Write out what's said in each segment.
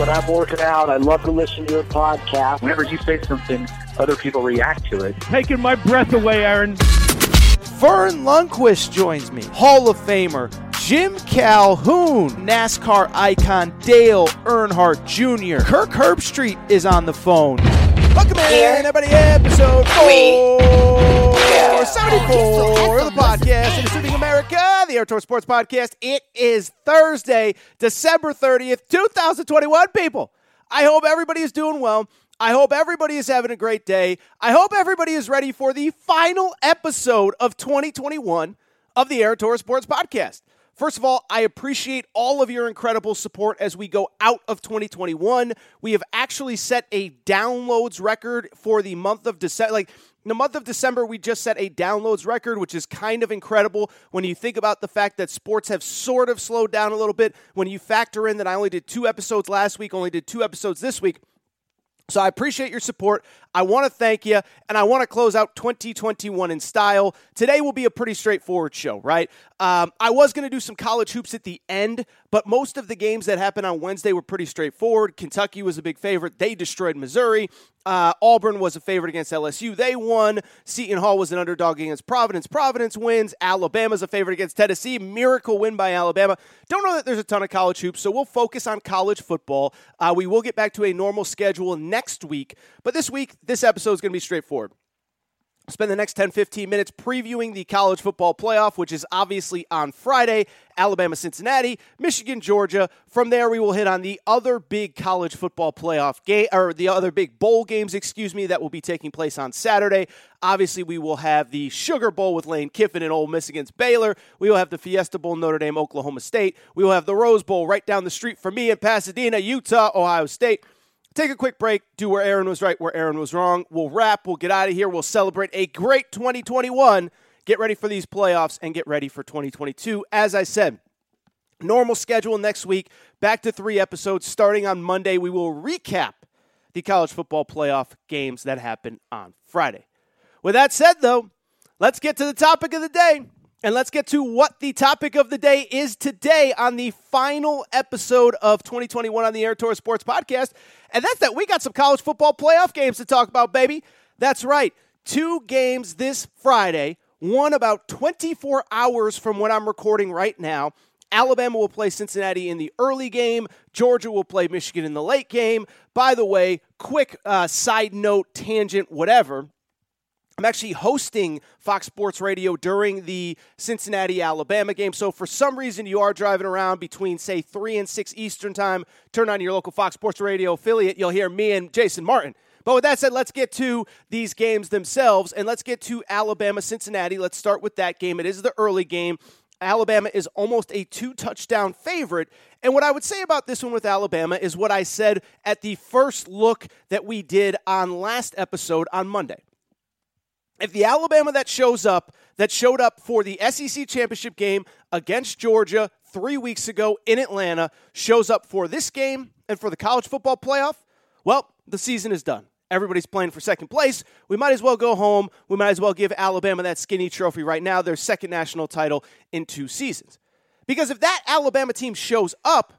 When I'm working out. I love to listen to your podcast. Whenever you say something, other people react to it. Taking my breath away, Aaron. Verne Lundquist joins me. Hall of Famer Jim Calhoun, NASCAR icon Dale Earnhardt Jr. Kirk Herbstreit is on the phone. Welcome in, everybody, episode 474 America, the Aaron Torres Sports Podcast. It is Thursday, December 30th, 2021, people. I hope everybody is doing well. I hope everybody is having a great day. I hope everybody is ready for the final episode of 2021 of the Aaron Torres Sports Podcast. First of all, I appreciate all of your incredible support as we go out of 2021. We have actually set a downloads record for the month of December. Like, in the month of December, we just set a downloads record, which is kind of incredible when you think about the fact that sports have sort of slowed down a little bit. When you factor in that I only did two episodes last week, only did two episodes this week. So I appreciate your support. I want to thank you, and I want to close out 2021 in style. Today will be a pretty straightforward show, right? Um, I was going to do some college hoops at the end, but most of the games that happened on Wednesday were pretty straightforward. Kentucky was a big favorite. They destroyed Missouri. Uh, Auburn was a favorite against LSU. They won. Seton Hall was an underdog against Providence. Providence wins. Alabama's a favorite against Tennessee. Miracle win by Alabama. Don't know that there's a ton of college hoops, so we'll focus on college football. Uh, we will get back to a normal schedule next week, but this week, this episode is going to be straightforward spend the next 10 15 minutes previewing the college football playoff which is obviously on friday. Alabama cincinnati michigan georgia. From there we will hit on the other big college football playoff game or the other big bowl games excuse me that will be taking place on saturday. Obviously we will have the sugar bowl with lane kiffin and Ole miss against baylor. We will have the fiesta bowl notre dame oklahoma state. We will have the rose bowl right down the street from me in pasadena utah ohio state Take a quick break, do where Aaron was right, where Aaron was wrong. We'll wrap, we'll get out of here, we'll celebrate a great 2021. Get ready for these playoffs and get ready for 2022. As I said, normal schedule next week, back to three episodes starting on Monday. We will recap the college football playoff games that happen on Friday. With that said, though, let's get to the topic of the day. And let's get to what the topic of the day is today on the final episode of 2021 on the Aaron Torres Sports Podcast. And that's that we got some college football playoff games to talk about, baby. That's right. Two games this Friday, one about 24 hours from when I'm recording right now. Alabama will play Cincinnati in the early game. Georgia will play Michigan in the late game. By the way, quick uh, side note, tangent, whatever. I'm actually hosting Fox Sports Radio during the Cincinnati Alabama game. So, for some reason, you are driving around between, say, 3 and 6 Eastern Time, turn on your local Fox Sports Radio affiliate. You'll hear me and Jason Martin. But with that said, let's get to these games themselves and let's get to Alabama Cincinnati. Let's start with that game. It is the early game. Alabama is almost a two touchdown favorite. And what I would say about this one with Alabama is what I said at the first look that we did on last episode on Monday if the Alabama that shows up, that showed up for the SEC championship game against Georgia three weeks ago in Atlanta, shows up for this game and for the college football playoff, well, the season is done. Everybody's playing for second place. We might as well go home. We might as well give Alabama that skinny trophy right now, their second national title in two seasons. Because if that Alabama team shows up,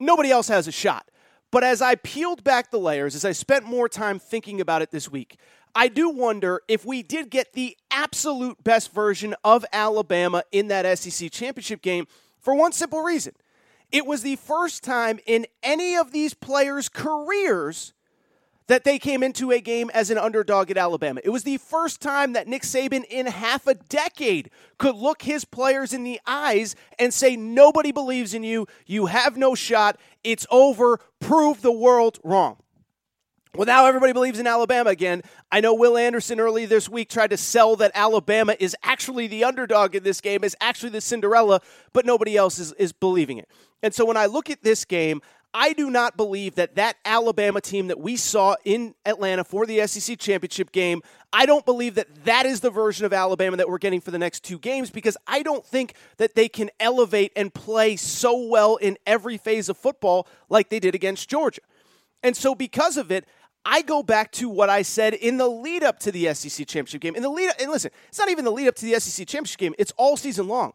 nobody else has a shot. But as I peeled back the layers, as I spent more time thinking about it this week, I do wonder if we did get the absolute best version of Alabama in that SEC championship game for one simple reason. It was the first time in any of these players' careers that they came into a game as an underdog at Alabama. It was the first time that Nick Saban in half a decade could look his players in the eyes and say, Nobody believes in you. You have no shot. It's over. Prove the world wrong. Well, now everybody believes in Alabama again. I know Will Anderson early this week tried to sell that Alabama is actually the underdog in this game, is actually the Cinderella, but nobody else is, is believing it. And so when I look at this game, I do not believe that that Alabama team that we saw in Atlanta for the SEC championship game, I don't believe that that is the version of Alabama that we're getting for the next two games because I don't think that they can elevate and play so well in every phase of football like they did against Georgia. And so because of it, I go back to what I said in the lead up to the SEC championship game. In the lead up, and listen, it's not even the lead up to the SEC championship game, it's all season long.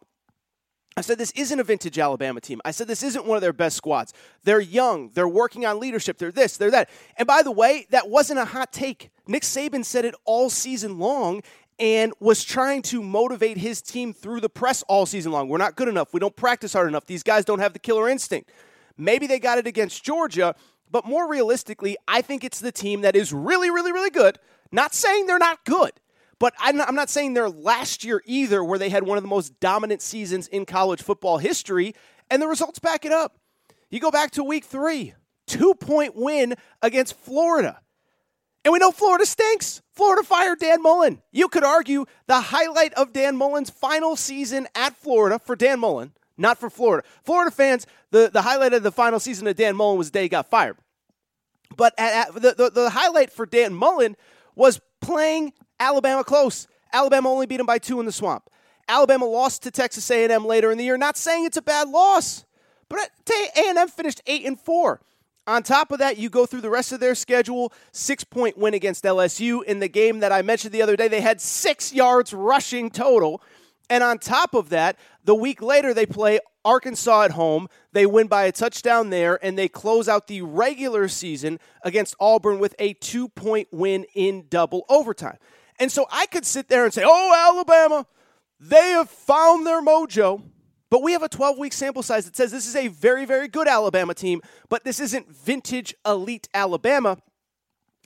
I said this isn't a vintage Alabama team. I said this isn't one of their best squads. They're young. They're working on leadership. They're this, they're that. And by the way, that wasn't a hot take. Nick Saban said it all season long and was trying to motivate his team through the press all season long. We're not good enough. We don't practice hard enough. These guys don't have the killer instinct. Maybe they got it against Georgia, but more realistically, I think it's the team that is really, really, really good. Not saying they're not good. But I'm not, I'm not saying they're last year either, where they had one of the most dominant seasons in college football history, and the results back it up. You go back to week three, two point win against Florida. And we know Florida stinks. Florida fired Dan Mullen. You could argue the highlight of Dan Mullen's final season at Florida for Dan Mullen, not for Florida. Florida fans, the, the highlight of the final season of Dan Mullen was the day he got fired. But at, at the, the, the highlight for Dan Mullen was playing Alabama close. Alabama only beat them by two in the swamp. Alabama lost to Texas A&M later in the year. Not saying it's a bad loss, but A&M finished eight and four. On top of that, you go through the rest of their schedule. Six point win against LSU in the game that I mentioned the other day. They had six yards rushing total. And on top of that, the week later, they play Arkansas at home. They win by a touchdown there, and they close out the regular season against Auburn with a two point win in double overtime. And so I could sit there and say, oh, Alabama, they have found their mojo. But we have a 12 week sample size that says this is a very, very good Alabama team, but this isn't vintage elite Alabama.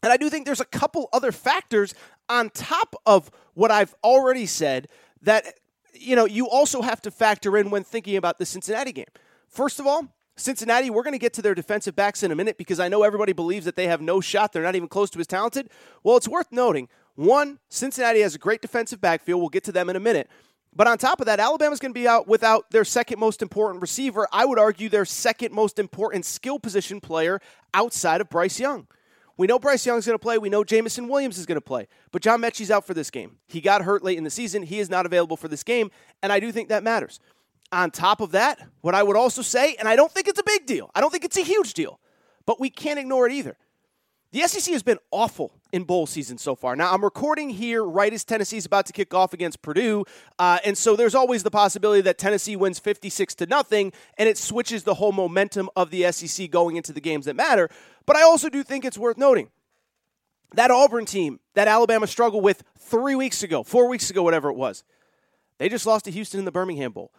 And I do think there's a couple other factors on top of what I've already said that you know you also have to factor in when thinking about the Cincinnati game. First of all, Cincinnati, we're going to get to their defensive backs in a minute because I know everybody believes that they have no shot. They're not even close to as talented. Well, it's worth noting one, Cincinnati has a great defensive backfield. We'll get to them in a minute. But on top of that, Alabama's going to be out without their second most important receiver. I would argue their second most important skill position player outside of Bryce Young. We know Bryce Young's going to play. We know Jameson Williams is going to play. But John Metchie's out for this game. He got hurt late in the season. He is not available for this game. And I do think that matters. On top of that, what I would also say, and I don't think it's a big deal, I don't think it's a huge deal, but we can't ignore it either. The SEC has been awful in bowl season so far. Now, I'm recording here right as Tennessee's about to kick off against Purdue, uh, and so there's always the possibility that Tennessee wins 56 to nothing, and it switches the whole momentum of the SEC going into the games that matter. But I also do think it's worth noting that Auburn team that Alabama struggled with three weeks ago, four weeks ago, whatever it was, they just lost to Houston in the Birmingham Bowl.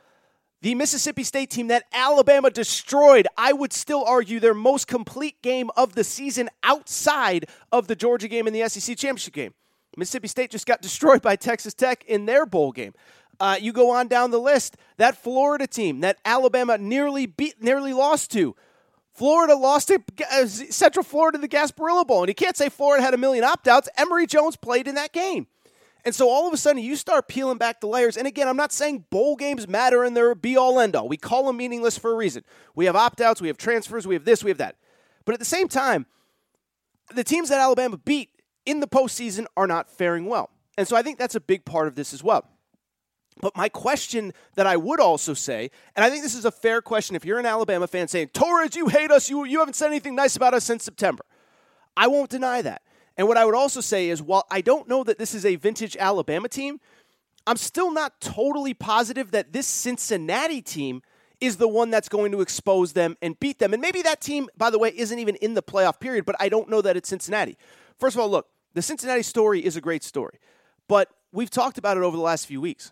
The Mississippi State team that Alabama destroyed, I would still argue their most complete game of the season outside of the Georgia game and the SEC championship game. Mississippi State just got destroyed by Texas Tech in their bowl game. Uh, you go on down the list. That Florida team that Alabama nearly beat, nearly lost to. Florida lost to uh, Central Florida the Gasparilla Bowl, and you can't say Florida had a million opt-outs. Emory Jones played in that game. And so all of a sudden, you start peeling back the layers. And again, I'm not saying bowl games matter and they're be all end all. We call them meaningless for a reason. We have opt outs, we have transfers, we have this, we have that. But at the same time, the teams that Alabama beat in the postseason are not faring well. And so I think that's a big part of this as well. But my question that I would also say, and I think this is a fair question if you're an Alabama fan saying, Torres, you hate us, you, you haven't said anything nice about us since September. I won't deny that. And what I would also say is while I don't know that this is a vintage Alabama team, I'm still not totally positive that this Cincinnati team is the one that's going to expose them and beat them. And maybe that team, by the way, isn't even in the playoff period, but I don't know that it's Cincinnati. First of all, look, The Cincinnati story is a great story, but we've talked about it over the last few weeks.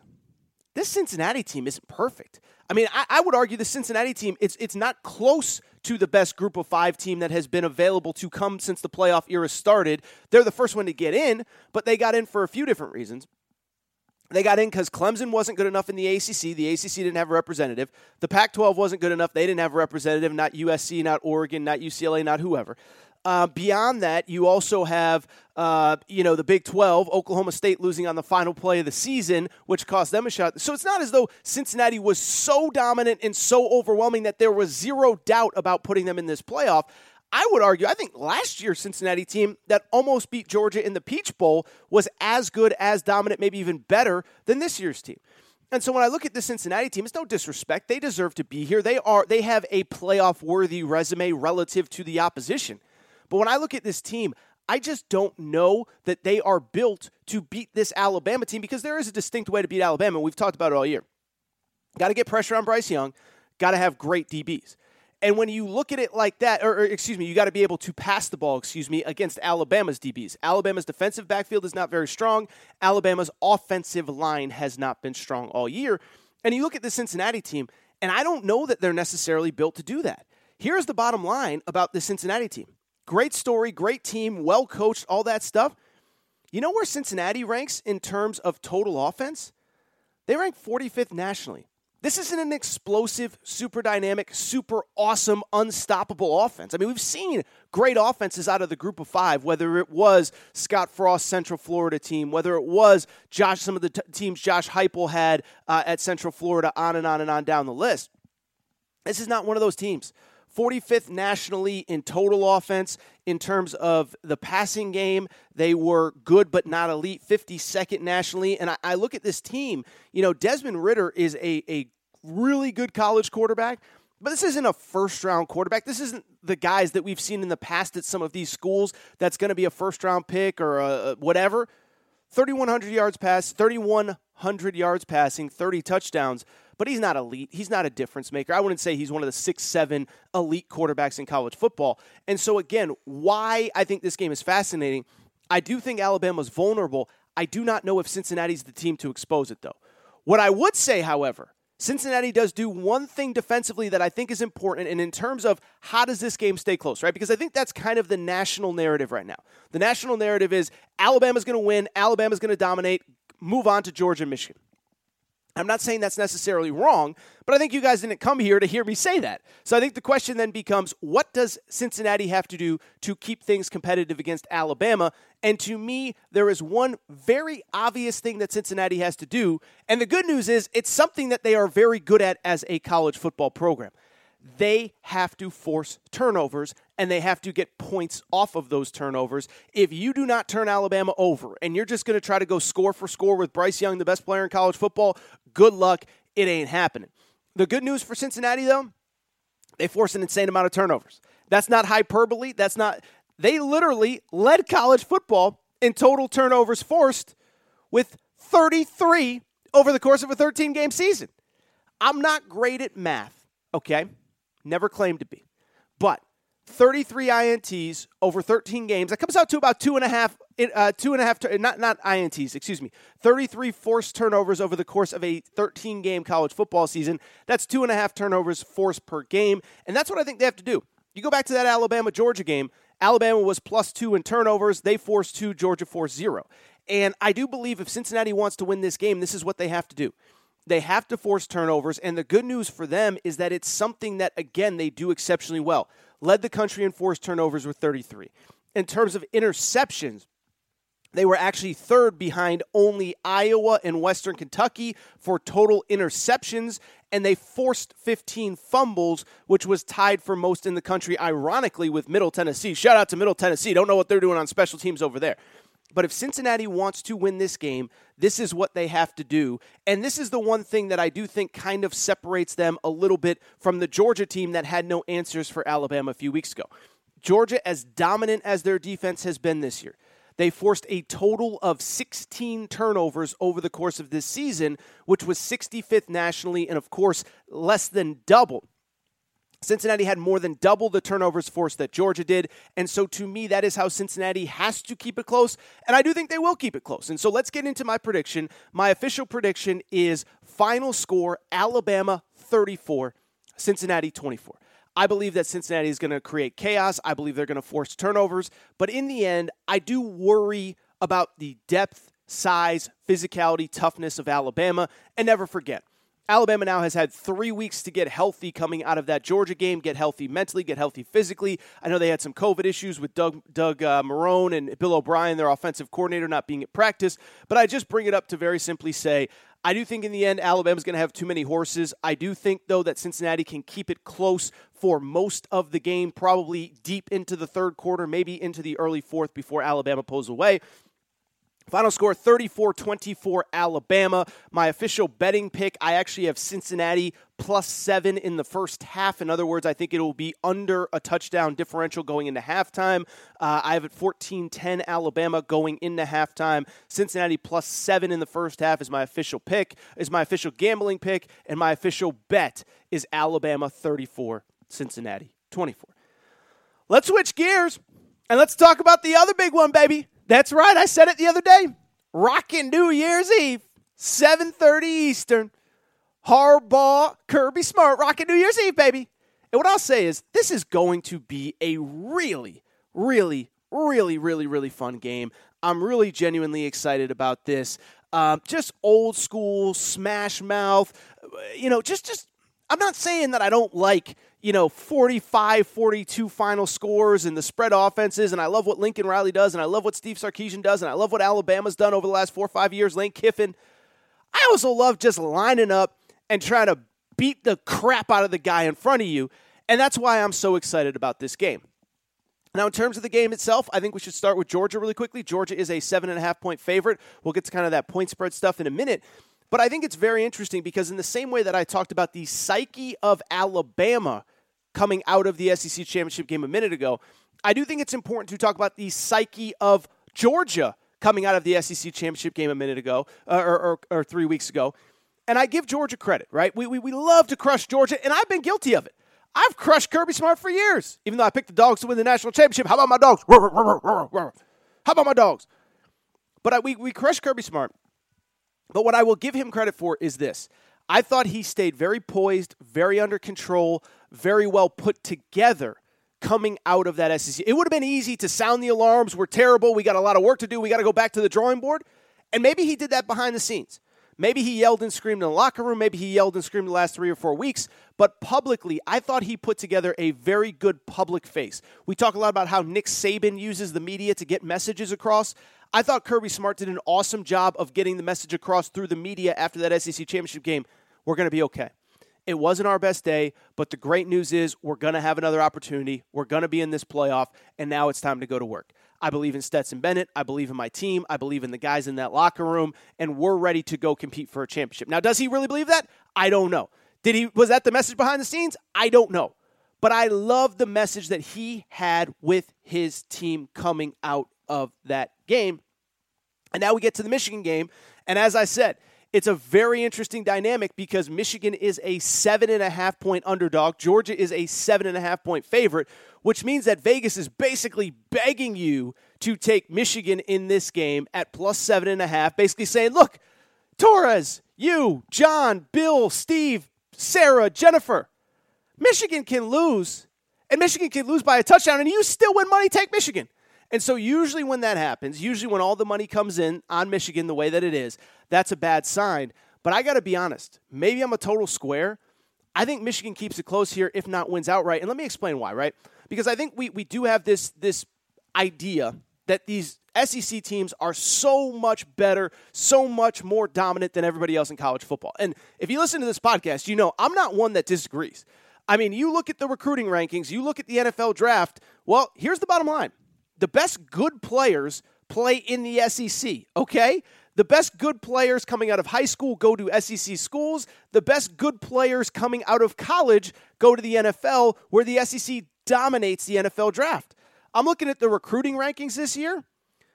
This Cincinnati team isn't perfect. I mean, I, I, would argue the Cincinnati team it's it's not close to the best group of five team that has been available to come since the playoff era started. They're the first one to get in, but they got in for a few different reasons. They got in because Clemson wasn't good enough in the ACC. The ACC didn't have a representative. The Pac 12 wasn't good enough. They didn't have a representative, not USC, not Oregon, not UCLA, not whoever. Uh, beyond that, you also have, uh, you know, the Big 12, Oklahoma State losing on the final play of the season, which cost them a shot. So it's not as though Cincinnati was so dominant and so overwhelming that there was zero doubt about putting them in this playoff. I would argue, I think last year's Cincinnati team that almost beat Georgia in the Peach Bowl was as good, as dominant, maybe even better than this year's team. And so when I look at the Cincinnati team, it's no disrespect. They deserve to be here. They are they have a playoff worthy resume relative to the opposition. But when I look at this team, I just don't know that they are built to beat this Alabama team because there is a distinct way to beat Alabama. We've talked about it all year. Got to get pressure on Bryce Young, got to have great DBs. And when you look at it like that, or, or excuse me, you got to be able to pass the ball, excuse me, against Alabama's DBs. Alabama's defensive backfield is not very strong. Alabama's offensive line has not been strong all year. And you look at the Cincinnati team, and I don't know that they're necessarily built to do that. Here's the bottom line about the Cincinnati team Great story, great team, well coached, all that stuff. You know where Cincinnati ranks in terms of total offense? They rank 45th nationally. This isn't an explosive, super dynamic, super awesome, unstoppable offense. I mean, we've seen great offenses out of the group of five, whether it was Scott Frost Central Florida team, whether it was Josh, some of the t- teams Josh Heupel had uh, at Central Florida, on and on and on down the list. This is not one of those teams. 45th nationally in total offense. In terms of the passing game, they were good but not elite, 52nd nationally. And I, I look at this team, you know, Desmond Ridder is a, a really good college quarterback, but this isn't a first round quarterback. This isn't the guys that we've seen in the past at some of these schools that's going to be a first round pick or a, whatever. 3,100 yards pass, 3,100 yards passing, 30 touchdowns but he's not elite. He's not a difference maker. I wouldn't say he's one of the six, seven elite quarterbacks in college football. And so, again, why I think this game is fascinating, I do think Alabama's vulnerable. I do not know if Cincinnati's the team to expose it, though. What I would say, however, Cincinnati does do one thing defensively that I think is important, and in terms of how does this game stay close, right? Because I think that's kind of the national narrative right now. The national narrative is Alabama's going to win, Alabama's going to dominate, move on to Georgia and Michigan. I'm not saying that's necessarily wrong, but I think you guys didn't come here to hear me say that. So I think the question then becomes what does Cincinnati have to do to keep things competitive against Alabama? And to me, there is one very obvious thing that Cincinnati has to do. And the good news is it's something that they are very good at as a college football program they have to force turnovers and they have to get points off of those turnovers. If you do not turn Alabama over and you're just going to try to go score for score with Bryce Young, the best player in college football, good luck. It ain't happening. The good news for Cincinnati, though, they force an insane amount of turnovers. That's not hyperbole. That's not. They literally led college football in total turnovers forced with 33 over the course of a 13 game season. I'm not great at math, okay? Never claimed to be. But 33 INTs over 13 games. That comes out to about two and a half, uh, two and a half, not not INTs, excuse me. 33 forced turnovers over the course of a 13 game college football season. That's two and a half turnovers forced per game, and that's what I think they have to do. You go back to that Alabama Georgia game. Alabama was plus two in turnovers. They forced two. Georgia forced zero. And I do believe if Cincinnati wants to win this game, this is what they have to do. They have to force turnovers, and the good news for them is that it's something that, again, they do exceptionally well. Led the country in forced turnovers with 33. In terms of interceptions, they were actually third behind only Iowa and Western Kentucky for total interceptions, and they forced 15 fumbles, which was tied for most in the country, ironically, with Middle Tennessee. Shout out to Middle Tennessee. Don't know what they're doing on special teams over there. But if Cincinnati wants to win this game, this is what they have to do. And this is the one thing that I do think kind of separates them a little bit from the Georgia team that had no answers for Alabama a few weeks ago. Georgia, as dominant as their defense has been this year, they forced a total of 16 turnovers over the course of this season, which was 65th nationally and, of course, less than double Cincinnati had more than double the turnovers force that Georgia did. And so to me, that is how Cincinnati has to keep it close. And I do think they will keep it close. And so let's get into my prediction. My official prediction is final score Alabama 34, Cincinnati 24. I believe that Cincinnati is going to create chaos. I believe they're going to force turnovers. But in the end, I do worry about the depth, size, physicality, toughness of Alabama. And never forget, Alabama now has had three weeks to get healthy coming out of that Georgia game, get healthy mentally, get healthy physically. I know they had some COVID issues with Doug, Doug uh, Marrone and Bill O'Brien, their offensive coordinator, not being at practice. But I just bring it up to very simply say, I do think in the end, Alabama's going to have too many horses. I do think, though, that Cincinnati can keep it close for most of the game, probably deep into the third quarter, maybe into the early fourth before Alabama pulls away. Final score 34 24 Alabama. My official betting pick, I actually have Cincinnati plus seven in the first half. In other words, I think it will be under a touchdown differential going into halftime. Uh, I have it 14 10 Alabama going into halftime. Cincinnati plus seven in the first half is my official pick, is my official gambling pick, and my official bet is Alabama 34, Cincinnati 24. Let's switch gears and let's talk about the other big one, baby. That's right. I said it the other day. Rockin' New Year's Eve, 7:30 Eastern. Harbaugh, Kirby Smart, rockin' New Year's Eve, baby. And what I'll say is, this is going to be a really, really, really, really, really fun game. I'm really genuinely excited about this. Um, just old school smash mouth. You know, just just. I'm not saying that I don't like you know, 45 42 final scores and the spread offenses. And I love what Lincoln Riley does. And I love what Steve Sarkisian does. And I love what Alabama's done over the last four or five years. Lane Kiffin. I also love just lining up and trying to beat the crap out of the guy in front of you. And that's why I'm so excited about this game. Now, in terms of the game itself, I think we should start with Georgia really quickly. Georgia is a seven and a half point favorite. We'll get to kind of that point spread stuff in a minute. But I think it's very interesting because, in the same way that I talked about the psyche of Alabama coming out of the SEC championship game a minute ago, I do think it's important to talk about the psyche of Georgia coming out of the SEC championship game a minute ago uh, or, or, or, three weeks ago. And I give Georgia credit, right? We, we, we love to crush Georgia, and I've been guilty of it. I've crushed Kirby Smart for years, even though I picked the dogs to win the national championship. How about my dogs? How about my dogs? But I, we, we crushed Kirby Smart. But what I will give him credit for is this I thought he stayed very poised, very under control, very well put together coming out of that SEC. It would have been easy to sound the alarms. We're terrible. We got a lot of work to do. We got to go back to the drawing board. And maybe he did that behind the scenes. Maybe he yelled and screamed in the locker room. Maybe he yelled and screamed the last three or four weeks. But publicly, I thought he put together a very good public face. We talk a lot about how Nick Saban uses the media to get messages across. I thought Kirby Smart did an awesome job of getting the message across through the media after that SEC championship game. We're going to be okay. It wasn't our best day, but the great news is we're going to have another opportunity. We're going to be in this playoff, and now it's time to go to work. I believe in Stetson Bennett. I believe in my team. I believe in the guys in that locker room, and we're ready to go compete for a championship. Now, does he really believe that? I don't know. Did he? Was that the message behind the scenes? I don't know. But I love the message that he had with his team coming out of that game and now we get to the Michigan game. And as I said, it's a very interesting dynamic because Michigan is a seven and a half point underdog. Georgia is a seven and a half point favorite, which means that Vegas is basically begging you to take Michigan in this game at plus seven and a half, basically saying, look, Torres, you, John, Bill, Steve, Sarah, Jennifer, Michigan can lose, and Michigan can lose by a touchdown, and you still win money, take Michigan. And so, usually, when that happens, usually when all the money comes in on Michigan the way that it is, that's a bad sign. But I got to be honest, maybe I'm a total square. I think Michigan keeps it close here, if not wins outright. And let me explain why, right? Because I think we, we do have this, this idea that these SEC teams are so much better, so much more dominant than everybody else in college football. And if you listen to this podcast, you know I'm not one that disagrees. I mean, you look at the recruiting rankings, you look at the NFL draft. Well, here's the bottom line the best good players play in the SEC, okay? The best good players coming out of high school go to SEC schools. The best good players coming out of college go to the NFL, where the SEC dominates the NFL draft. I'm looking at the recruiting rankings this year.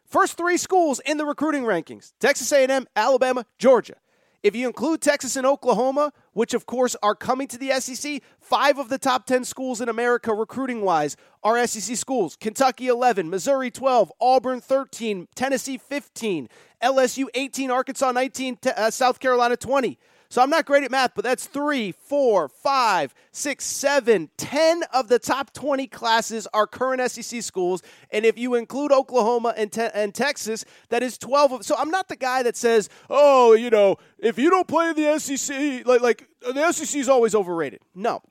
First three schools in the recruiting rankings: Texas A&M, Alabama, Georgia. If you include Texas and Oklahoma, which of course are coming to the SEC, five of the top 10 schools in America recruiting wise are SEC schools. Kentucky 11, Missouri 12, Auburn 13, Tennessee 15, LSU 18, Arkansas 19, uh, South Carolina 20. So I'm not great at math, but that's three, four, five, six, seven, ten of the top 20 classes are current SEC schools. And if you include Oklahoma and, te- and Texas, that is 12 of. So I'm not the guy that says, oh, you know, if you don't play in the SEC, like, like the SEC is always overrated. No.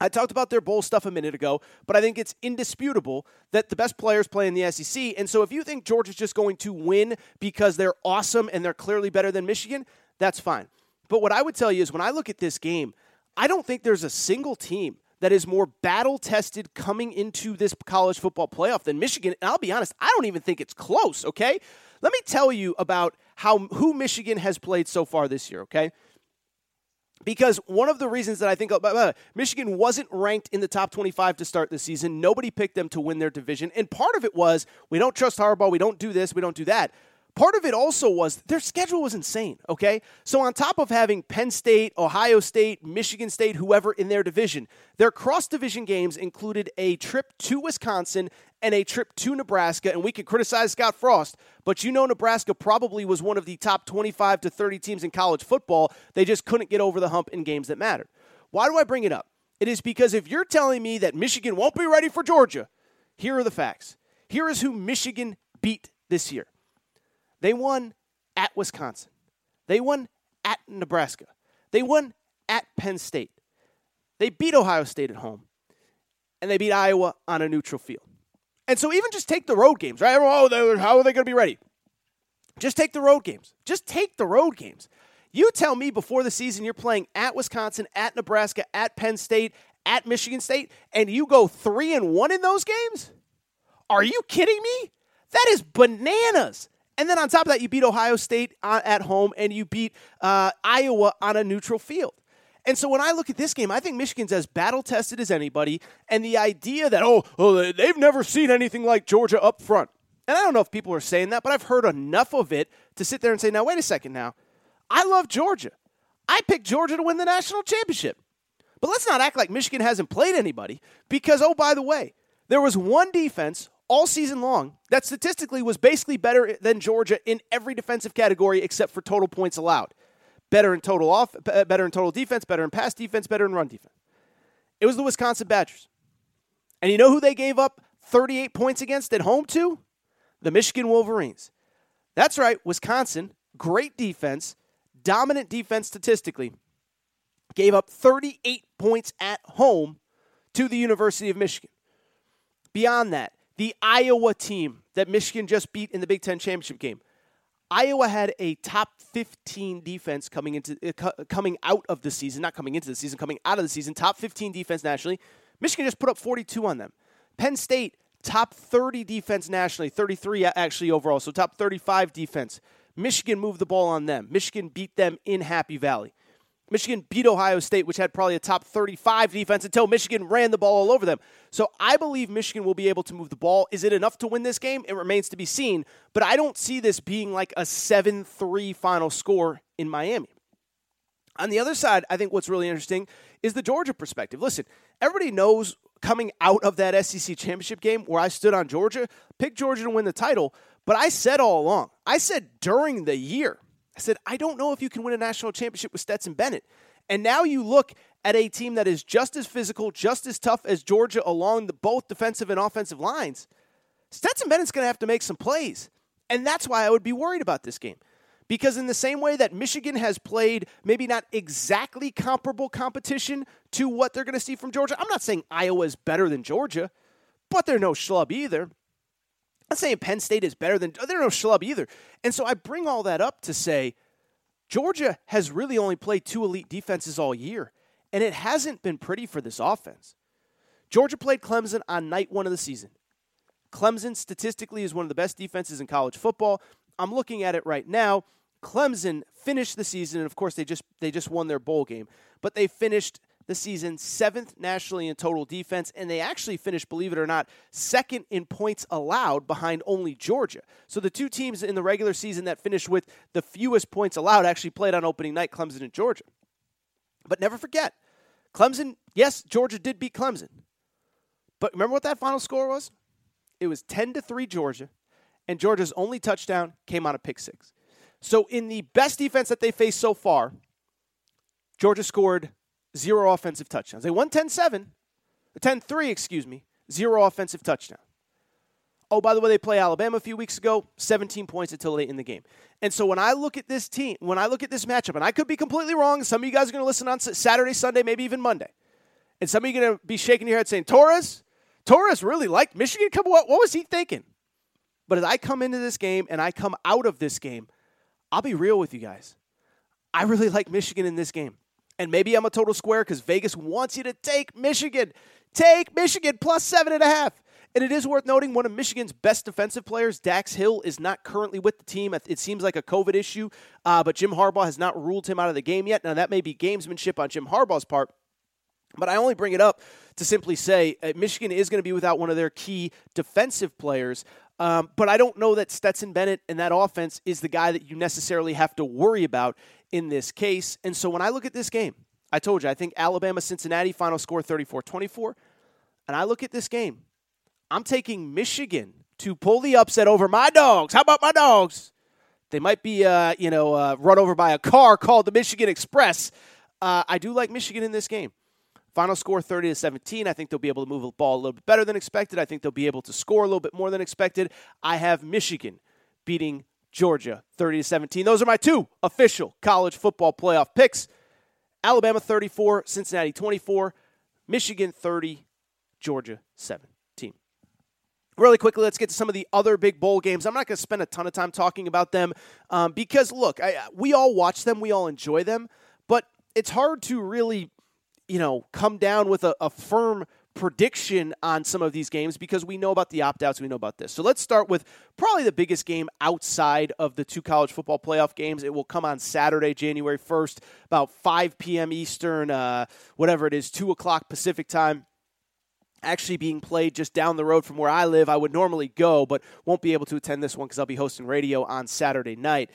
I talked about their bowl stuff a minute ago, but I think it's indisputable that the best players play in the SEC. And so if you think Georgia's just going to win because they're awesome and they're clearly better than Michigan, that's fine. But what I would tell you is when I look at this game, I don't think there's a single team that is more battle tested coming into this college football playoff than Michigan. And I'll be honest, I don't even think it's close, okay? Let me tell you about how who Michigan has played so far this year, okay? Because one of the reasons that I think uh, Michigan wasn't ranked in the top 25 to start the season, nobody picked them to win their division. And part of it was we don't trust Harbaugh, we don't do this, we don't do that. Part of it also was their schedule was insane, okay? So, on top of having Penn State, Ohio State, Michigan State, whoever in their division, their cross division games included a trip to Wisconsin and a trip to Nebraska. And we can criticize Scott Frost, but you know Nebraska probably was one of the top 25 to 30 teams in college football. They just couldn't get over the hump in games that mattered. Why do I bring it up? It is because if you're telling me that Michigan won't be ready for Georgia, here are the facts. Here is who Michigan beat this year. They won at Wisconsin. They won at Nebraska. They won at Penn State. They beat Ohio State at home. And they beat Iowa on a neutral field. And so even just take the road games, right? Oh, how are they going to be ready? Just take the road games. Just take the road games. You tell me before the season you're playing at Wisconsin, at Nebraska, at Penn State, at Michigan State, and you go three and one in those games? Are you kidding me? That is bananas. And then on top of that, you beat Ohio State uh, at home and you beat uh, Iowa on a neutral field. And so when I look at this game, I think Michigan's as battle tested as anybody. And the idea that, oh, oh, they've never seen anything like Georgia up front. And I don't know if people are saying that, but I've heard enough of it to sit there and say, now, wait a second now. I love Georgia. I picked Georgia to win the national championship. But let's not act like Michigan hasn't played anybody because, oh, by the way, there was one defense all season long that statistically was basically better than Georgia in every defensive category except for total points allowed. Better in total off, better in total defense, better in pass defense, better in run defense. It was the Wisconsin Badgers. And you know who they gave up 38 points against at home to? The Michigan Wolverines. That's right, Wisconsin, great defense, dominant defense statistically, gave up 38 points at home to the University of Michigan. Beyond that, the Iowa team that Michigan just beat in the Big Ten championship game. Iowa had a top 15 defense coming into uh, coming out of the season, not coming into the season, coming out of the season. Top 15 defense nationally. Michigan just put up 42 on them. Penn State top 30 defense nationally, 33 actually overall, so top 35 defense. Michigan moved the ball on them. Michigan beat them in Happy Valley. Michigan beat Ohio State, which had probably a top 35 defense until Michigan ran the ball all over them. So I believe Michigan will be able to move the ball. Is it enough to win this game? It remains to be seen. But I don't see this being like a 7 3 final score in Miami. On the other side, I think what's really interesting is the Georgia perspective. Listen, everybody knows coming out of that SEC championship game where I stood on Georgia, pick Georgia to win the title. But I said all along, I said during the year, I said, I don't know if you can win a national championship with Stetson Bennett. And now you look at a team that is just as physical, just as tough as Georgia along the both defensive and offensive lines. Stetson Bennett's going to have to make some plays. And that's why I would be worried about this game. Because in the same way that Michigan has played maybe not exactly comparable competition to what they're going to see from Georgia, I'm not saying Iowa is better than Georgia, but they're no schlub either. I'm not saying Penn State is better than they're no schlub either. And so I bring all that up to say Georgia has really only played two elite defenses all year, and it hasn't been pretty for this offense. Georgia played Clemson on night one of the season. Clemson statistically is one of the best defenses in college football. I'm looking at it right now. Clemson finished the season, and of course they just they just won their bowl game, but they finished the season, seventh nationally in total defense, and they actually finished, believe it or not, second in points allowed behind only Georgia. So the two teams in the regular season that finished with the fewest points allowed actually played on opening night, Clemson and Georgia. But never forget, Clemson, yes, Georgia did beat Clemson. But remember what that final score was? It was 10 to 3 Georgia, and Georgia's only touchdown came on a pick six. So in the best defense that they faced so far, Georgia scored zero offensive touchdowns. They won 10 7, 10 3, excuse me, zero offensive touchdown. Oh, by the way, they play Alabama a few weeks ago, 17 points until late in the game. And so when I look at this team, when I look at this matchup, and I could be completely wrong, some of you guys are going to listen on Saturday, Sunday, maybe even Monday. And some of you are going to be shaking your head saying, Torres, Torres really liked Michigan. Come, what, what was he thinking? But as I come into this game and I come out of this game, I'll be real with you guys. I really like Michigan in this game. And maybe I'm a total square because Vegas wants you to take Michigan. Take Michigan plus seven and a half. And it is worth noting one of Michigan's best defensive players, Dax Hill, is not currently with the team. It seems like a COVID issue, uh, but Jim Harbaugh has not ruled him out of the game yet. Now, that may be gamesmanship on Jim Harbaugh's part, but I only bring it up to simply say uh, Michigan is going to be without one of their key defensive players. Um, but I don't know that Stetson Bennett and that offense is the guy that you necessarily have to worry about in this case. And so when I look at this game, I told you, I think Alabama Cincinnati final score 34 24. And I look at this game, I'm taking Michigan to pull the upset over my dogs. How about my dogs? They might be, uh, you know, uh, run over by a car called the Michigan Express. Uh, I do like Michigan in this game. Final score 30 to 17. I think they'll be able to move the ball a little bit better than expected. I think they'll be able to score a little bit more than expected. I have Michigan beating Georgia 30 to 17. Those are my two official college football playoff picks. Alabama 34, Cincinnati 24, Michigan 30, Georgia 17. Really quickly, let's get to some of the other big bowl games. I'm not going to spend a ton of time talking about them um, because, look, I, we all watch them, we all enjoy them, but it's hard to really you know, come down with a, a firm prediction on some of these games because we know about the opt outs, we know about this. So let's start with probably the biggest game outside of the two college football playoff games. It will come on Saturday, January 1st, about 5 p.m. Eastern, uh, whatever it is, 2 o'clock Pacific time. Actually, being played just down the road from where I live. I would normally go, but won't be able to attend this one because I'll be hosting radio on Saturday night.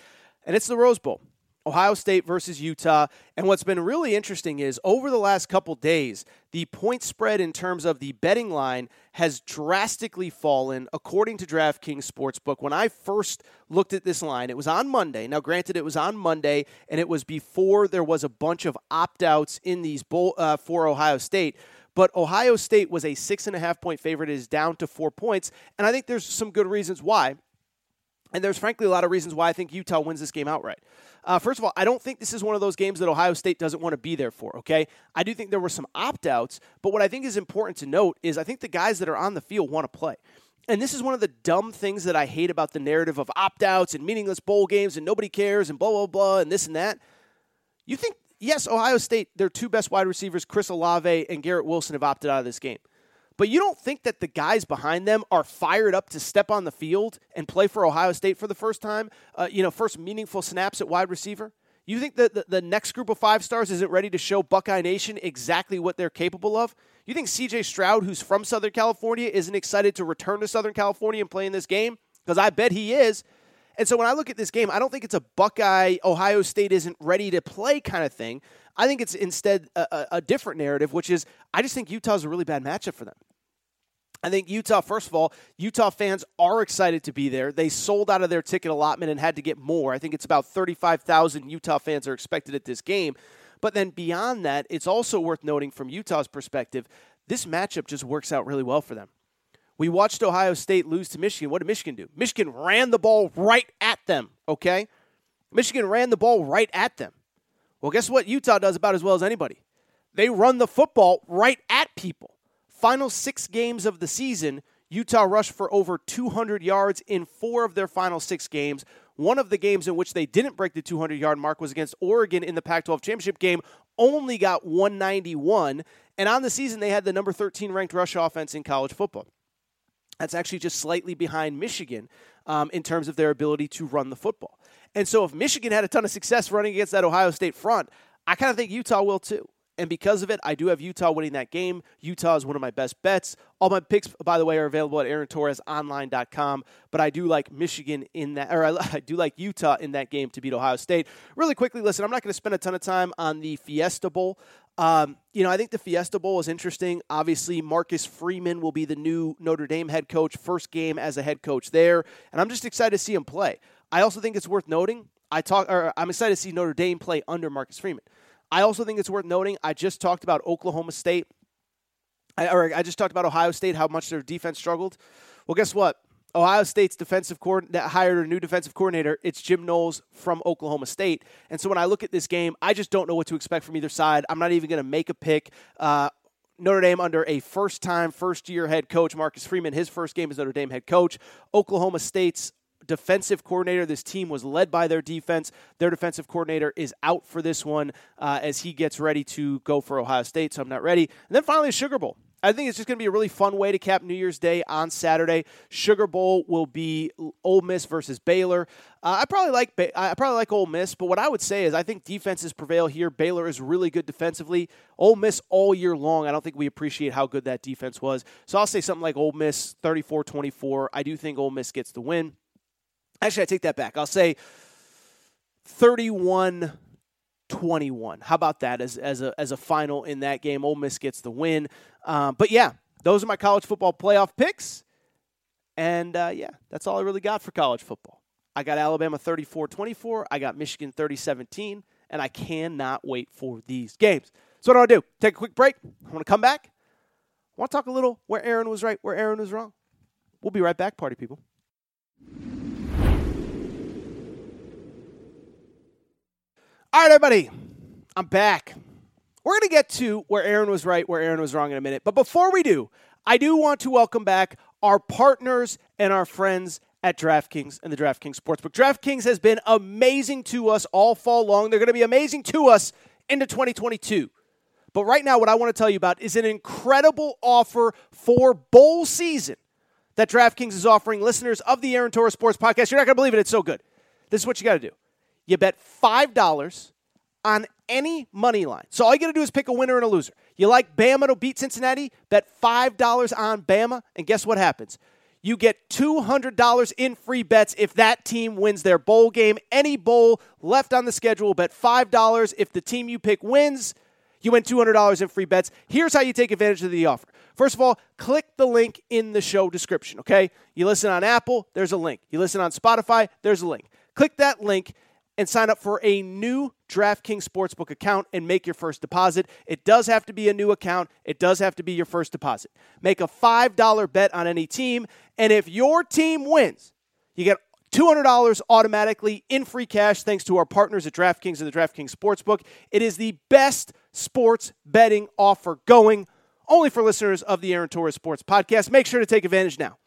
And it's the Rose Bowl. Ohio State versus Utah. And what's been really interesting is over the last couple days, the point spread in terms of the betting line has drastically fallen according to DraftKings Sportsbook. When I first looked at this line, it was on Monday. Now, granted, it was on Monday, and it was before there was a bunch of opt outs in these bowl, uh, for Ohio State. But Ohio State was a six and a half point favorite. It is down to four points. And I think there's some good reasons why. And there's frankly a lot of reasons why I think Utah wins this game outright. Uh, first of all, I don't think this is one of those games that Ohio State doesn't want to be there for, okay? I do think there were some opt outs, but what I think is important to note is I think the guys that are on the field want to play. And this is one of the dumb things that I hate about the narrative of opt outs and meaningless bowl games and nobody cares and blah, blah, blah, and this and that. You think, yes, Ohio State, their two best wide receivers, Chris Olave and Garrett Wilson, have opted out of this game. But you don't think that the guys behind them are fired up to step on the field and play for Ohio State for the first time, uh, you know, first meaningful snaps at wide receiver? You think that the, the next group of five stars isn't ready to show Buckeye Nation exactly what they're capable of? You think CJ Stroud, who's from Southern California, isn't excited to return to Southern California and play in this game? Because I bet he is. And so when I look at this game, I don't think it's a Buckeye, Ohio State isn't ready to play kind of thing. I think it's instead a, a, a different narrative, which is I just think Utah's a really bad matchup for them. I think Utah, first of all, Utah fans are excited to be there. They sold out of their ticket allotment and had to get more. I think it's about 35,000 Utah fans are expected at this game. But then beyond that, it's also worth noting from Utah's perspective, this matchup just works out really well for them. We watched Ohio State lose to Michigan. What did Michigan do? Michigan ran the ball right at them, okay? Michigan ran the ball right at them. Well, guess what Utah does about as well as anybody? They run the football right at people. Final six games of the season, Utah rushed for over 200 yards in four of their final six games. One of the games in which they didn't break the 200 yard mark was against Oregon in the Pac 12 championship game, only got 191. And on the season, they had the number 13 ranked rush offense in college football. That's actually just slightly behind Michigan um, in terms of their ability to run the football. And so if Michigan had a ton of success running against that Ohio State front, I kind of think Utah will too. And because of it, I do have Utah winning that game. Utah is one of my best bets. All my picks, by the way, are available at AaronTorresOnline.com. But I do like Michigan in that, or I, I do like Utah in that game to beat Ohio State. Really quickly, listen, I'm not going to spend a ton of time on the Fiesta Bowl. Um, you know, I think the Fiesta Bowl is interesting. Obviously, Marcus Freeman will be the new Notre Dame head coach, first game as a head coach there, and I'm just excited to see him play. I also think it's worth noting. I talk, or I'm excited to see Notre Dame play under Marcus Freeman. I also think it's worth noting. I just talked about Oklahoma State, I, or I just talked about Ohio State, how much their defense struggled. Well, guess what? Ohio State's defensive coordinator hired a new defensive coordinator. It's Jim Knowles from Oklahoma State. And so when I look at this game, I just don't know what to expect from either side. I'm not even going to make a pick. Uh, Notre Dame under a first time, first year head coach, Marcus Freeman. His first game as Notre Dame head coach. Oklahoma State's defensive coordinator. This team was led by their defense. Their defensive coordinator is out for this one uh, as he gets ready to go for Ohio State, so I'm not ready. And then finally, Sugar Bowl. I think it's just going to be a really fun way to cap New Year's Day on Saturday. Sugar Bowl will be Ole Miss versus Baylor. Uh, I probably like I probably like Ole Miss, but what I would say is I think defenses prevail here. Baylor is really good defensively. Ole Miss all year long. I don't think we appreciate how good that defense was. So I'll say something like Ole Miss 34-24. I do think Ole Miss gets the win. Actually, I take that back. I'll say 31 21. How about that as, as, a, as a final in that game? Ole Miss gets the win. Um, but yeah, those are my college football playoff picks. And uh, yeah, that's all I really got for college football. I got Alabama 34 24. I got Michigan 30 17. And I cannot wait for these games. So, what do I do? Take a quick break. I want to come back. I want to talk a little where Aaron was right, where Aaron was wrong. We'll be right back, party people. All right, everybody, I'm back. We're going to get to where Aaron was right, where Aaron was wrong in a minute. But before we do, I do want to welcome back our partners and our friends at DraftKings and the DraftKings Sportsbook. DraftKings has been amazing to us all fall long. They're going to be amazing to us into 2022. But right now, what I want to tell you about is an incredible offer for bowl season that DraftKings is offering listeners of the Aaron Torres Sports Podcast. You're not going to believe it. It's so good. This is what you got to do. You bet $5 on any money line. So all you got to do is pick a winner and a loser. You like Bama to beat Cincinnati? Bet $5 on Bama, and guess what happens? You get $200 in free bets if that team wins their bowl game. Any bowl left on the schedule, bet $5. If the team you pick wins, you win $200 in free bets. Here's how you take advantage of the offer. First of all, click the link in the show description, okay? You listen on Apple, there's a link. You listen on Spotify, there's a link. Click that link and sign up for a new DraftKings Sportsbook account and make your first deposit. It does have to be a new account, it does have to be your first deposit. Make a $5 bet on any team, and if your team wins, you get $200 automatically in free cash thanks to our partners at DraftKings and the DraftKings Sportsbook. It is the best sports betting offer going, only for listeners of the Aaron Torres Sports Podcast. Make sure to take advantage now.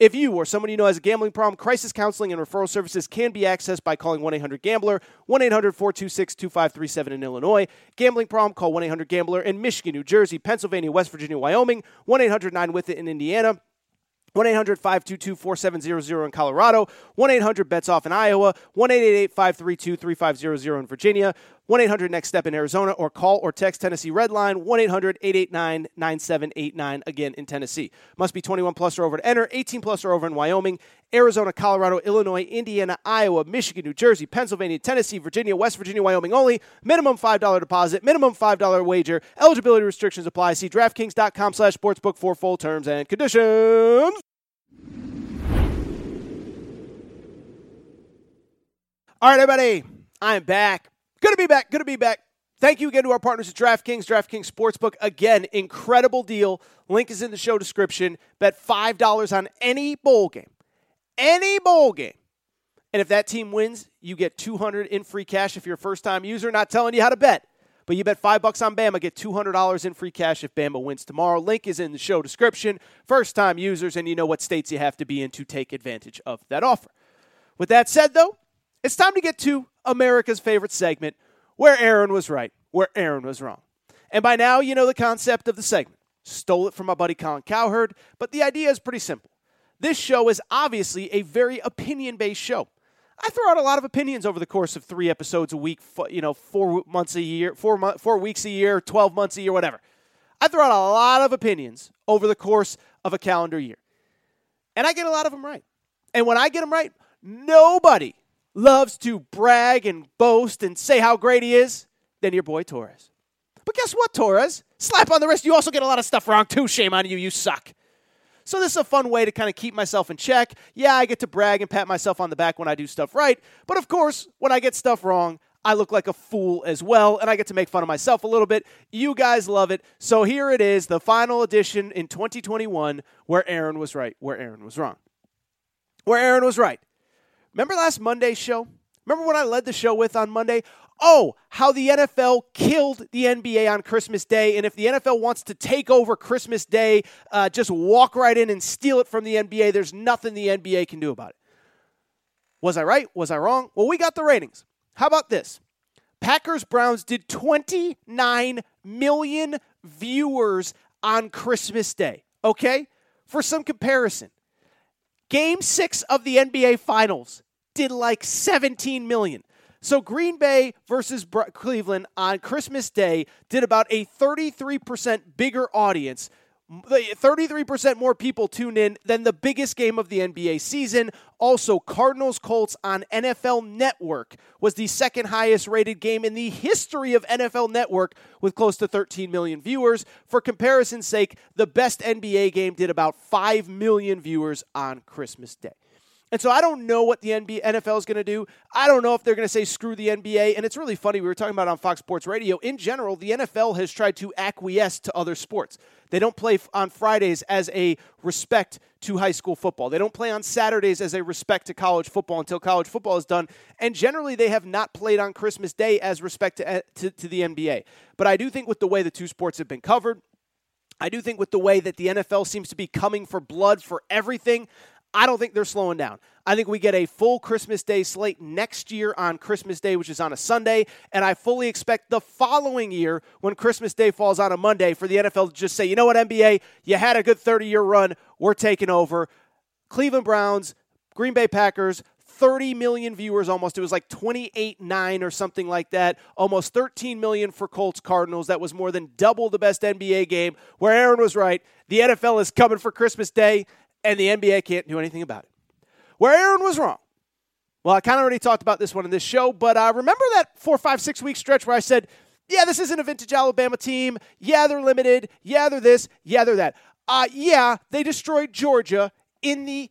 If you or someone you know has a gambling problem, crisis counseling and referral services can be accessed by calling 1 800 Gambler, 1 800 426 2537 in Illinois. Gambling problem, call 1 800 Gambler in Michigan, New Jersey, Pennsylvania, West Virginia, Wyoming, 1 800 9 with it in Indiana. 1 800 522 4700 in Colorado, 1 800 bets off in Iowa, 1 888 532 3500 in Virginia, 1 800 next step in Arizona, or call or text Tennessee Redline 1 800 889 9789 again in Tennessee. Must be 21 plus or over to enter, 18 plus or over in Wyoming, Arizona, Colorado, Illinois, Indiana, Iowa, Michigan, New Jersey, Pennsylvania, Tennessee, Virginia, West Virginia, Wyoming only. Minimum $5 deposit, minimum $5 wager. Eligibility restrictions apply. See DraftKings.com slash sportsbook for full terms and conditions. All right, everybody, I'm back. Good to be back. Good to be back. Thank you again to our partners at DraftKings, DraftKings Sportsbook. Again, incredible deal. Link is in the show description. Bet $5 on any bowl game. Any bowl game. And if that team wins, you get 200 in free cash if you're a first-time user. Not telling you how to bet, but you bet 5 bucks on Bama, get $200 in free cash if Bama wins tomorrow. Link is in the show description. First-time users and you know what states you have to be in to take advantage of that offer. With that said though, it's time to get to America's favorite segment where Aaron was right, where Aaron was wrong. And by now, you know the concept of the segment. Stole it from my buddy Colin Cowherd, but the idea is pretty simple. This show is obviously a very opinion based show. I throw out a lot of opinions over the course of three episodes a week, you know, four months a year, four, mo- four weeks a year, 12 months a year, whatever. I throw out a lot of opinions over the course of a calendar year. And I get a lot of them right. And when I get them right, nobody loves to brag and boast and say how great he is than your boy Torres. But guess what, Torres? Slap on the wrist. You also get a lot of stuff wrong, too. Shame on you. You suck. So this is a fun way to kind of keep myself in check. Yeah, I get to brag and pat myself on the back when I do stuff right. But of course, when I get stuff wrong, I look like a fool as well, and I get to make fun of myself a little bit. You guys love it. So here it is, the final edition in 2021 where Aaron was right, where Aaron was wrong. Where Aaron was right. Remember last Monday's show? Remember what I led the show with on Monday? oh, how the NFL killed the NBA on Christmas Day. And if the NFL wants to take over Christmas Day, uh, just walk right in and steal it from the NBA, there's nothing the NBA can do about it. Was I right? Was I wrong? Well, we got the ratings. How about this? Packers Browns did 29 million viewers on Christmas Day. Okay? For some comparison, game six of the NBA Finals did like 17 million. So Green Bay versus Cleveland on Christmas Day did about a 33% bigger audience. 33% more people tuned in than the biggest game of the NBA season. Also, Cardinals Colts on NFL Network was the second highest rated game in the history of NFL Network with close to 13 million viewers. For comparison's sake, the best NBA game did about 5 million viewers on Christmas Day. And so I don't know what the NBA, NFL is going to do. I don't know if they're going to say screw the NBA. And it's really funny. We were talking about on Fox Sports Radio. In general, the NFL has tried to acquiesce to other sports. They don't play on Fridays as a respect to high school football. They don't play on Saturdays as a respect to college football until college football is done. And generally, they have not played on Christmas Day as respect to, eh, to, to the NBA. But I do think with the way the two sports have been covered, I do think with the way that the NFL seems to be coming for blood for everything, I don't think they're slowing down. I think we get a full Christmas Day slate next year on Christmas Day, which is on a Sunday. And I fully expect the following year, when Christmas Day falls on a Monday, for the NFL to just say, you know what, NBA, you had a good 30 year run. We're taking over. Cleveland Browns, Green Bay Packers, 30 million viewers almost. It was like 28 9 or something like that. Almost 13 million for Colts Cardinals. That was more than double the best NBA game. Where Aaron was right. The NFL is coming for Christmas Day and the NBA can't do anything about it. Where Aaron was wrong. Well, I kind of already talked about this one in this show, but uh, remember that four, five, six week stretch where I said, yeah, this isn't a vintage Alabama team. Yeah, they're limited. Yeah, they're this. Yeah, they're that. Uh, yeah, they destroyed Georgia in the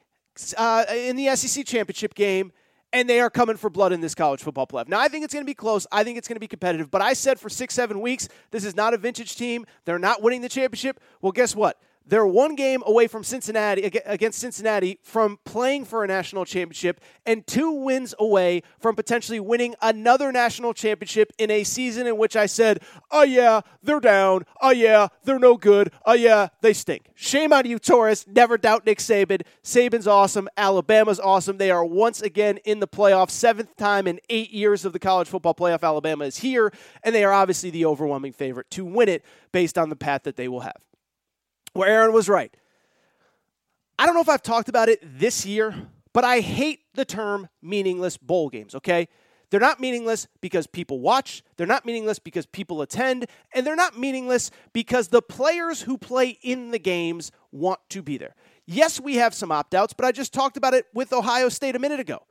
uh, in the SEC championship game, and they are coming for blood in this college football playoff. Now, I think it's going to be close. I think it's going to be competitive. But I said for six, seven weeks, this is not a vintage team. They're not winning the championship. Well, guess what? They're one game away from Cincinnati against Cincinnati from playing for a national championship and two wins away from potentially winning another national championship in a season in which I said, "Oh yeah, they're down. Oh yeah, they're no good. Oh yeah, they stink." Shame on you, Torres. Never doubt Nick Saban. Saban's awesome. Alabama's awesome. They are once again in the playoffs, seventh time in 8 years of the college football playoff Alabama is here, and they are obviously the overwhelming favorite to win it based on the path that they will have where Aaron was right. I don't know if I've talked about it this year, but I hate the term meaningless bowl games, okay? They're not meaningless because people watch, they're not meaningless because people attend, and they're not meaningless because the players who play in the games want to be there. Yes, we have some opt outs, but I just talked about it with Ohio State a minute ago.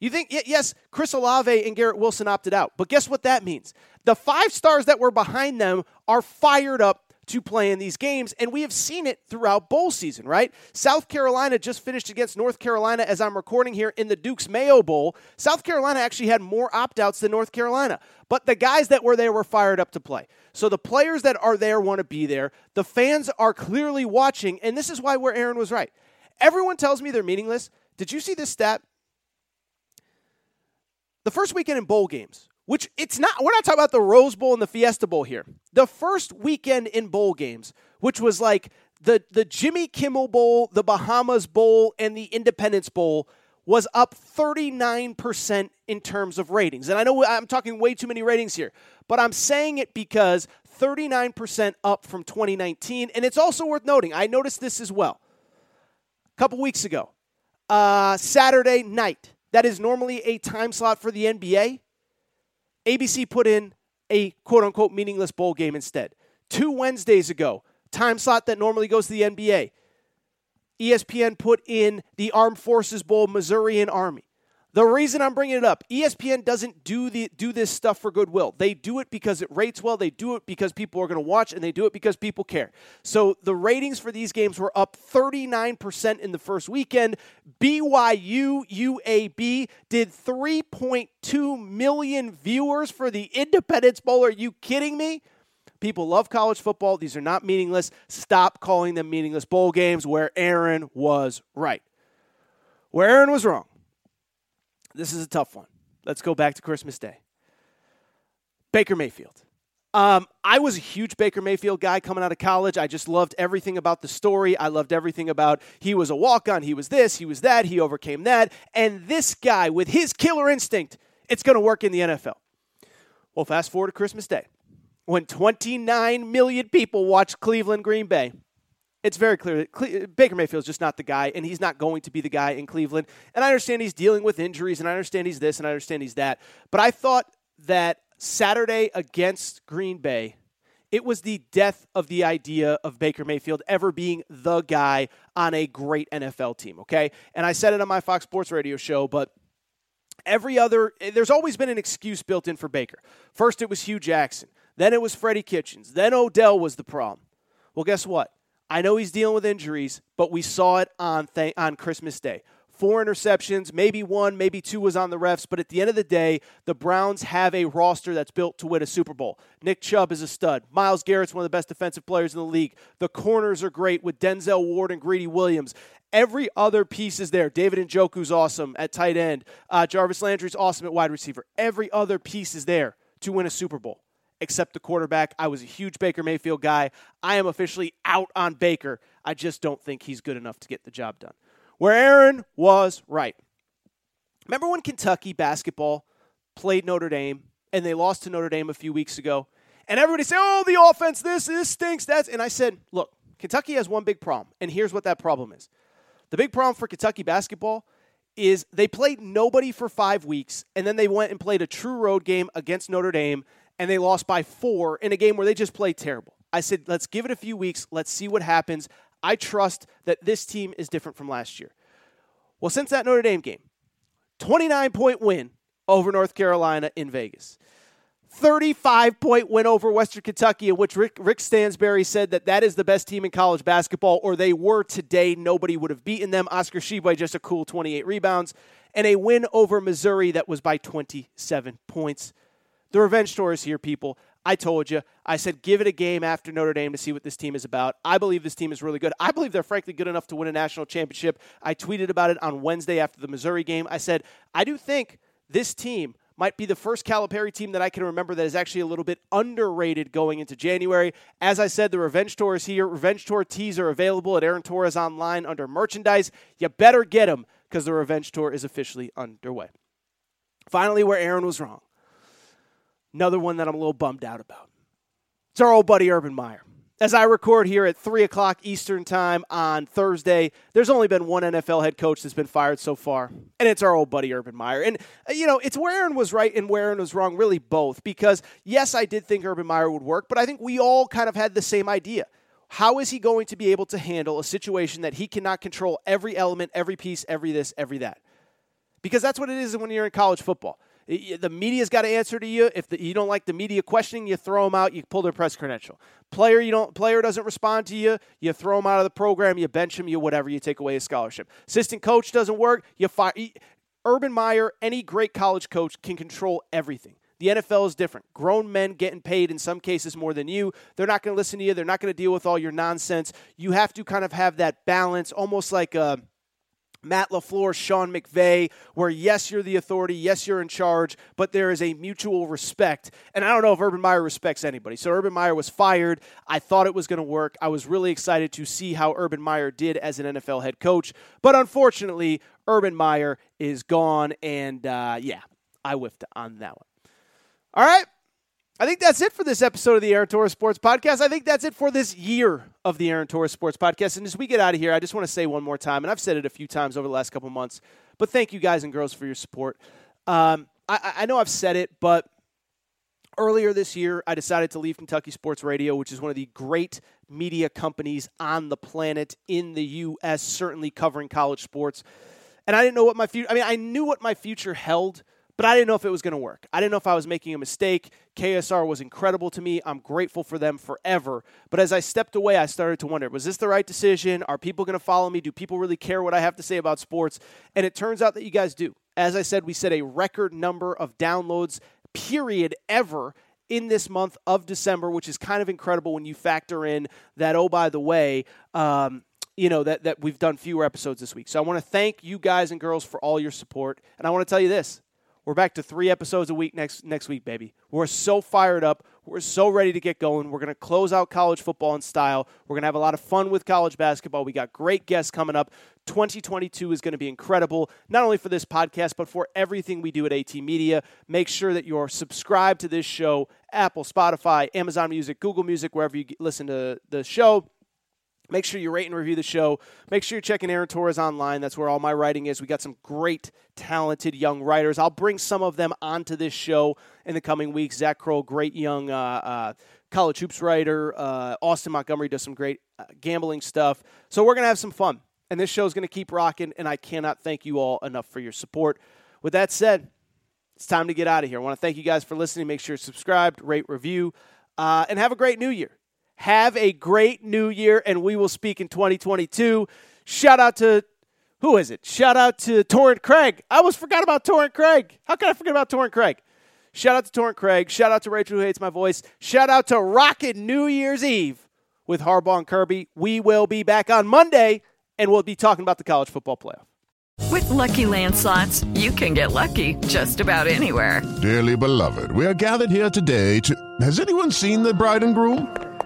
You think, yes, Chris Olave and Garrett Wilson opted out, but guess what that means? The five stars that were behind them are fired up to play in these games. And we have seen it throughout bowl season, right? South Carolina just finished against North Carolina as I'm recording here in the Duke's Mayo Bowl. South Carolina actually had more opt outs than North Carolina, but the guys that were there were fired up to play. So the players that are there want to be there. The fans are clearly watching, and this is why where Aaron was right. Everyone tells me they're meaningless. Did you see this stat? The first weekend in bowl games, which it's not we're not talking about the Rose Bowl and the Fiesta Bowl here. The first weekend in bowl games, which was like the the Jimmy Kimmel Bowl, the Bahamas Bowl and the Independence Bowl was up 39% in terms of ratings. And I know I'm talking way too many ratings here, but I'm saying it because 39% up from 2019 and it's also worth noting. I noticed this as well. A couple weeks ago, uh, Saturday night, that is normally a time slot for the NBA, ABC put in a quote unquote meaningless bowl game instead. Two Wednesdays ago, time slot that normally goes to the NBA, ESPN put in the Armed Forces Bowl, Missouri and Army. The reason I'm bringing it up, ESPN doesn't do the do this stuff for goodwill. They do it because it rates well. They do it because people are going to watch, and they do it because people care. So the ratings for these games were up 39% in the first weekend. BYU UAB did 3.2 million viewers for the Independence Bowl. Are you kidding me? People love college football. These are not meaningless. Stop calling them meaningless bowl games where Aaron was right. Where Aaron was wrong. This is a tough one. Let's go back to Christmas Day. Baker Mayfield. Um, I was a huge Baker Mayfield guy coming out of college. I just loved everything about the story. I loved everything about he was a walk on, he was this, he was that, he overcame that. And this guy, with his killer instinct, it's going to work in the NFL. Well, fast forward to Christmas Day when 29 million people watched Cleveland Green Bay. It's very clear that Cle- Baker Mayfield's just not the guy, and he's not going to be the guy in Cleveland. And I understand he's dealing with injuries, and I understand he's this, and I understand he's that. But I thought that Saturday against Green Bay, it was the death of the idea of Baker Mayfield ever being the guy on a great NFL team, okay? And I said it on my Fox Sports radio show, but every other there's always been an excuse built in for Baker. First it was Hue Jackson, then it was Freddie Kitchens, then Odell was the problem. Well, guess what? I know he's dealing with injuries, but we saw it on th- on Christmas Day. Four interceptions, maybe one, maybe two was on the refs, but at the end of the day, the Browns have a roster that's built to win a Super Bowl. Nick Chubb is a stud. Myles Garrett's one of the best defensive players in the league. The corners are great with Denzel Ward and Greedy Williams. Every other piece is there. David and Njoku's awesome at tight end. Uh, Jarvis Landry's awesome at wide receiver. Every other piece is there to win a Super Bowl except the quarterback. I was a huge Baker Mayfield guy. I am officially out on Baker. I just don't think he's good enough to get the job done. Where Aaron was right. Remember when Kentucky basketball played Notre Dame and they lost to Notre Dame a few weeks ago? And everybody said, "Oh, the offense, this this stinks." That's and I said, "Look, Kentucky has one big problem, and here's what that problem is. The big problem for Kentucky basketball is they played nobody for five weeks, and then they went and played a true road game against Notre Dame, and they lost by four in a game where they just played terrible. I said, let's give it a few weeks, let's see what happens. I trust that this team is different from last year. Well, since that Notre Dame game, 29 point win over North Carolina in Vegas. 35 point win over Western Kentucky, in which Rick, Rick Stansbury said that that is the best team in college basketball, or they were today. Nobody would have beaten them. Oscar Tshiebwe just a cool 28 rebounds, and a win over Missouri that was by 27 points. The revenge tour is here, people. I told you. I said give it a game after Notre Dame to see what this team is about. I believe this team is really good. I believe they're frankly good enough to win a national championship. I tweeted about it on Wednesday after the Missouri game. I said, I do think this team might be the first Calipari team that I can remember that is actually a little bit underrated going into January. As I said, the Revenge Tour is here. Revenge Tour tees are available at Aaron Torres online under merchandise. You better get them because the Revenge Tour is officially underway. Finally, where Aaron was wrong. Another one that I'm a little bummed out about. It's our old buddy Urban Meyer. As I record here at 3 o'clock Eastern Time on Thursday, there's only been one NFL head coach that's been fired so far, and it's our old buddy Urban Meyer. And, uh, you know, it's where Aaron was right and where Aaron was wrong, really both, because yes, I did think Urban Meyer would work, but I think we all kind of had the same idea. How is he going to be able to handle a situation that he cannot control every element, every piece, every this, every that? Because that's what it is when you're in college football. The media's got to answer to you. If the, you don't like the media questioning, you throw them out. You pull their press credential. Player you don't player doesn't respond to you, you throw them out of the program. You bench him. You whatever. You take away his scholarship. Assistant coach doesn't work. You fire. Urban Meyer, any great college coach can control everything. The NFL is different. Grown men getting paid in some cases more than you. They're not going to listen to you. They're not going to deal with all your nonsense. You have to kind of have that balance, almost like a Matt LaFleur, Sean McVay, where yes, you're the authority, yes, you're in charge, but there is a mutual respect. And I don't know if Urban Meyer respects anybody. So Urban Meyer was fired. I thought it was going to work. I was really excited to see how Urban Meyer did as an NFL head coach. But unfortunately, Urban Meyer is gone. And uh, yeah, I whiffed on that one. All right. I think that's it for this episode of the Aaron Torres Sports Podcast. I think that's it for this year of the Aaron Torres Sports Podcast. And as we get out of here, I just want to say one more time, and I've said it a few times over the last couple months, but thank you guys and girls for your support. Um, I, I know I've said it, but earlier this year, I decided to leave Kentucky Sports Radio, which is one of the great media companies on the planet in the U.S., certainly covering college sports. And I didn't know what my future, I mean, I knew what my future held but I didn't know if it was going to work. I didn't know if I was making a mistake. KSR was incredible to me. I'm grateful for them forever. But as I stepped away, I started to wonder was this the right decision? Are people going to follow me? Do people really care what I have to say about sports? And it turns out that you guys do. As I said, we set a record number of downloads, period, ever in this month of December, which is kind of incredible when you factor in that, oh, by the way, um, you know that, that we've done fewer episodes this week so i want to thank you guys and girls for all your support and i want to tell you this we're back to three episodes a week next next week, baby. We're so fired up. We're so ready to get going. We're going to close out college football in style. We're going to have a lot of fun with college basketball. We got great guests coming up. 2022 is going to be incredible, not only for this podcast, but for everything we do at AT Media. Make sure that you're subscribed to this show Apple, Spotify, Amazon Music, Google Music, wherever you listen to the show. Make sure you rate and review the show. Make sure you're checking Aaron Torres online. That's where all my writing is. We got some great, talented young writers. I'll bring some of them onto this show in the coming weeks. Zach Kroll, great young uh, uh, college hoops writer. Uh, Austin Montgomery does some great uh, gambling stuff. So we're going to have some fun. And this show is going to keep rocking, and I cannot thank you all enough for your support. With that said, it's time to get out of here. I want to thank you guys for listening. Make sure you're subscribed, rate, review, uh, and have a great new year. Have a great new year, and we will speak in 2022. Shout out to who is it? Shout out to Torrent Craig. I almost forgot about Torrent Craig. How can I forget about Torrent Craig? Shout out to Torrent Craig. Shout out to Rachel who hates my voice. Shout out to Rocket New Year's Eve with Harbaugh and Kirby. We will be back on Monday, and we'll be talking about the college football playoff. With lucky landslots, you can get lucky just about anywhere. Dearly beloved, we are gathered here today to. Has anyone seen the bride and groom?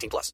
18 plus.